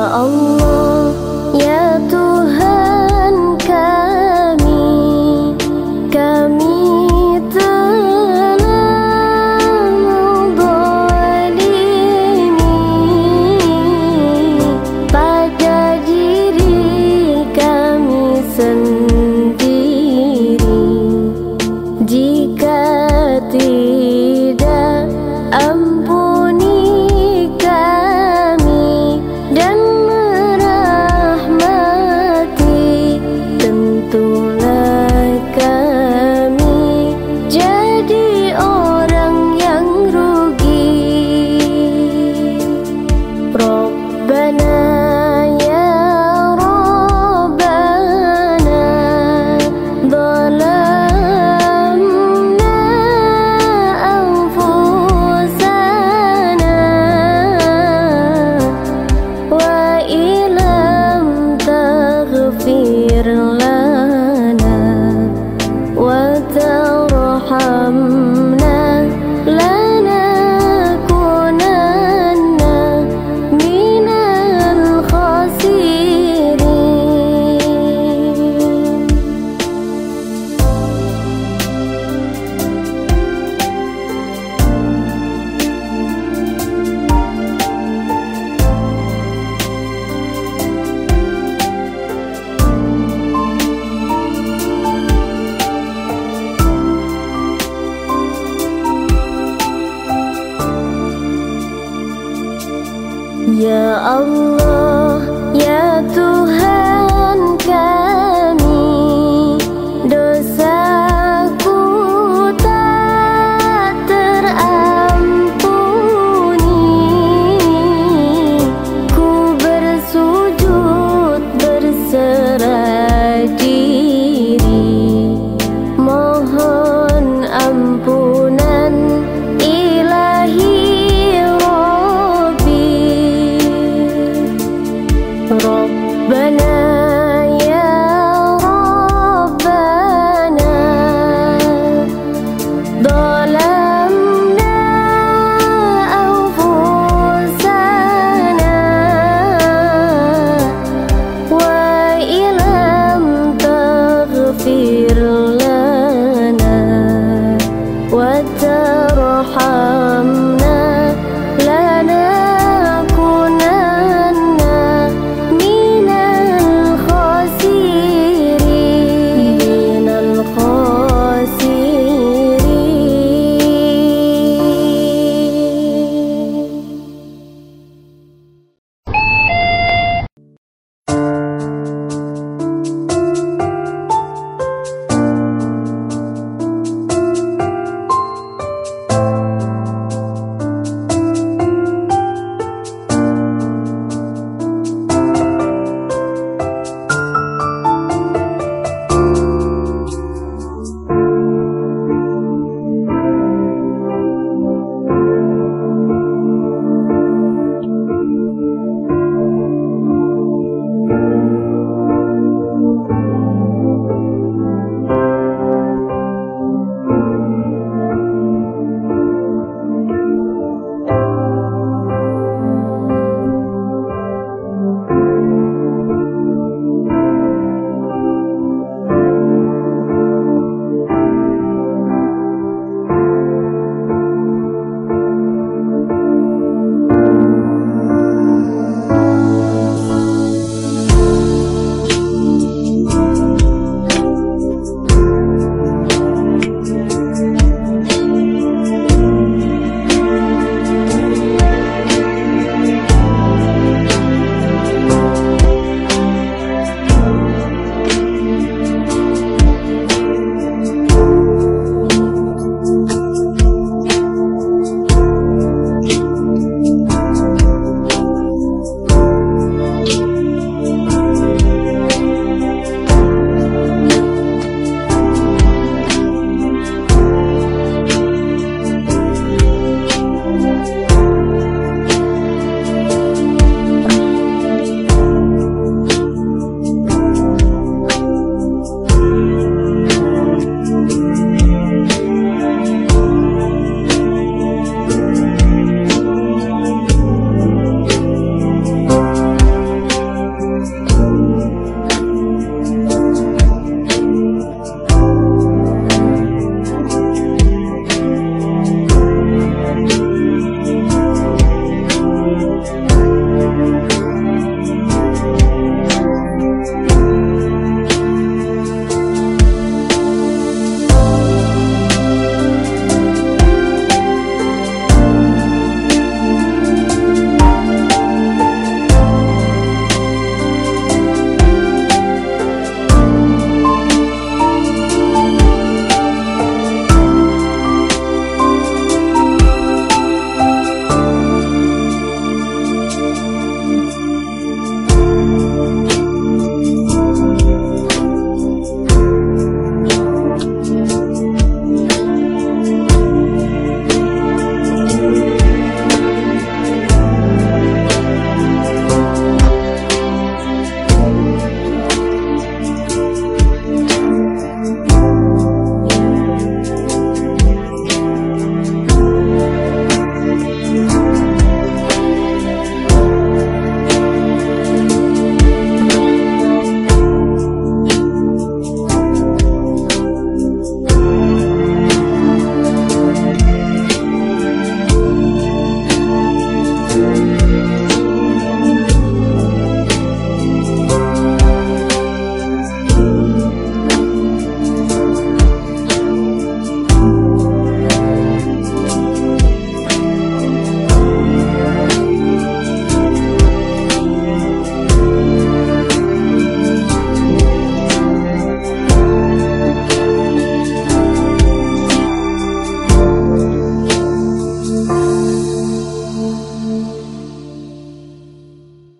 Allah